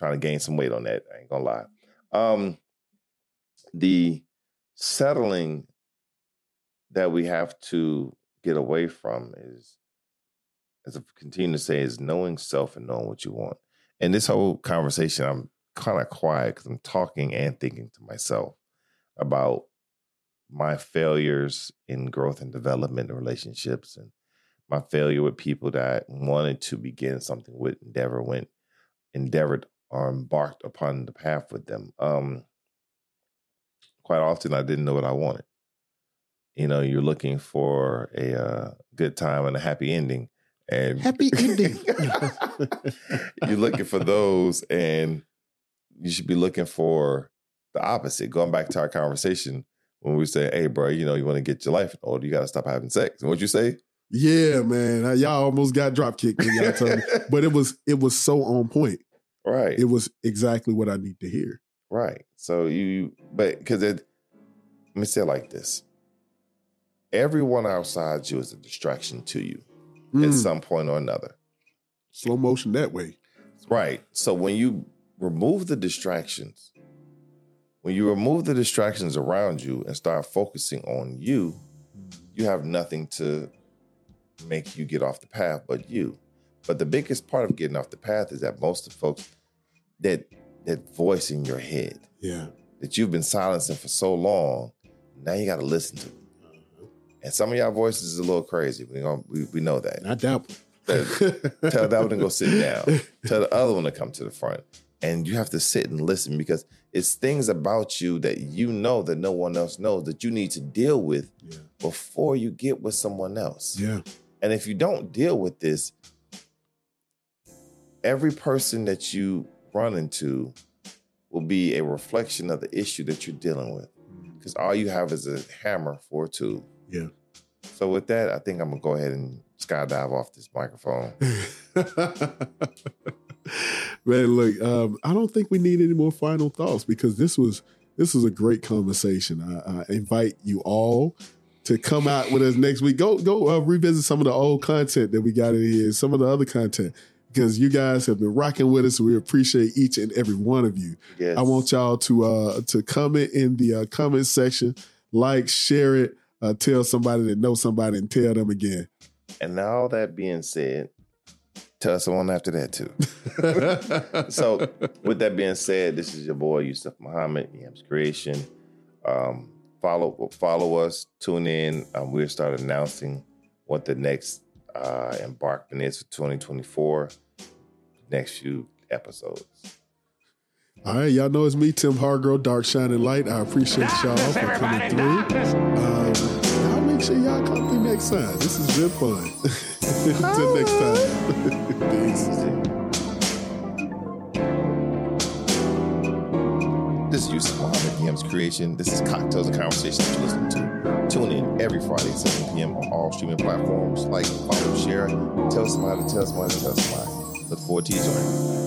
Trying to gain some weight on that. I ain't gonna lie. Um the settling that we have to get away from is as I continue to say, is knowing self and knowing what you want. And this whole conversation, I'm kind of quiet because I'm talking and thinking to myself about my failures in growth and development and relationships and my failure with people that wanted to begin something with endeavor went endeavored or embarked upon the path with them um quite often i didn't know what i wanted you know you're looking for a uh, good time and a happy ending and happy ending. you're looking for those, and you should be looking for the opposite. Going back to our conversation when we say, "Hey, bro, you know, you want to get your life in order, you got to stop having sex." And what you say? Yeah, man, y'all almost got drop kicked y'all told me, but it was it was so on point. Right. It was exactly what I need to hear. Right. So you, but because it, let me say it like this: everyone outside you is a distraction to you mm. at some point or another. Slow motion that way. Right. So when you remove the distractions, When you remove the distractions around you and start focusing on you, you have nothing to make you get off the path but you. But the biggest part of getting off the path is that most of folks that that voice in your head Yeah. that you've been silencing for so long, now you got to listen to. It. Uh-huh. And some of y'all voices is a little crazy. We gonna, we, we know that. Not that one. Tell that one to go sit down. Tell the other one to come to the front. And you have to sit and listen because it's things about you that you know that no one else knows that you need to deal with Yeah. before you get with someone else. Yeah. And if you don't deal with this, every person that you run into will be a reflection of the issue that you're dealing with. Because all you have is a hammer for a tool. Yeah. So with that, I think I'm gonna go ahead and skydive off this microphone. Man, look, um, I don't think we need any more final thoughts because this was this was a great conversation. I, I invite you all to come out with us next week. Go go uh, revisit some of the old content that we got in here, some of the other content because you guys have been rocking with us. We appreciate each and every one of you. Yes. I want y'all to uh to comment in the uh, comment section, like, share it, uh, tell somebody that knows somebody, and tell them again. And all that being said, tell someone after that too. so with that being said, this is your boy Yusuf Muhammad, Yams Creation. Um, follow follow us, tune in. Um, we'll start announcing what the next uh, embarkment is for 2024. Next few episodes. All right, y'all know it's me, Tim Hargrove, Dark Shining Light. I appreciate y'all for coming through. Um, y'all make sure y'all come through next time. This has been fun. Until next time. Peace. This is Yusuf Creation. This is Cocktails and Conversations that you listen to. Tune in every Friday at 7 p.m. on all streaming platforms. Like, follow, share, tell somebody, tell somebody, tell somebody. Look forward to you joining.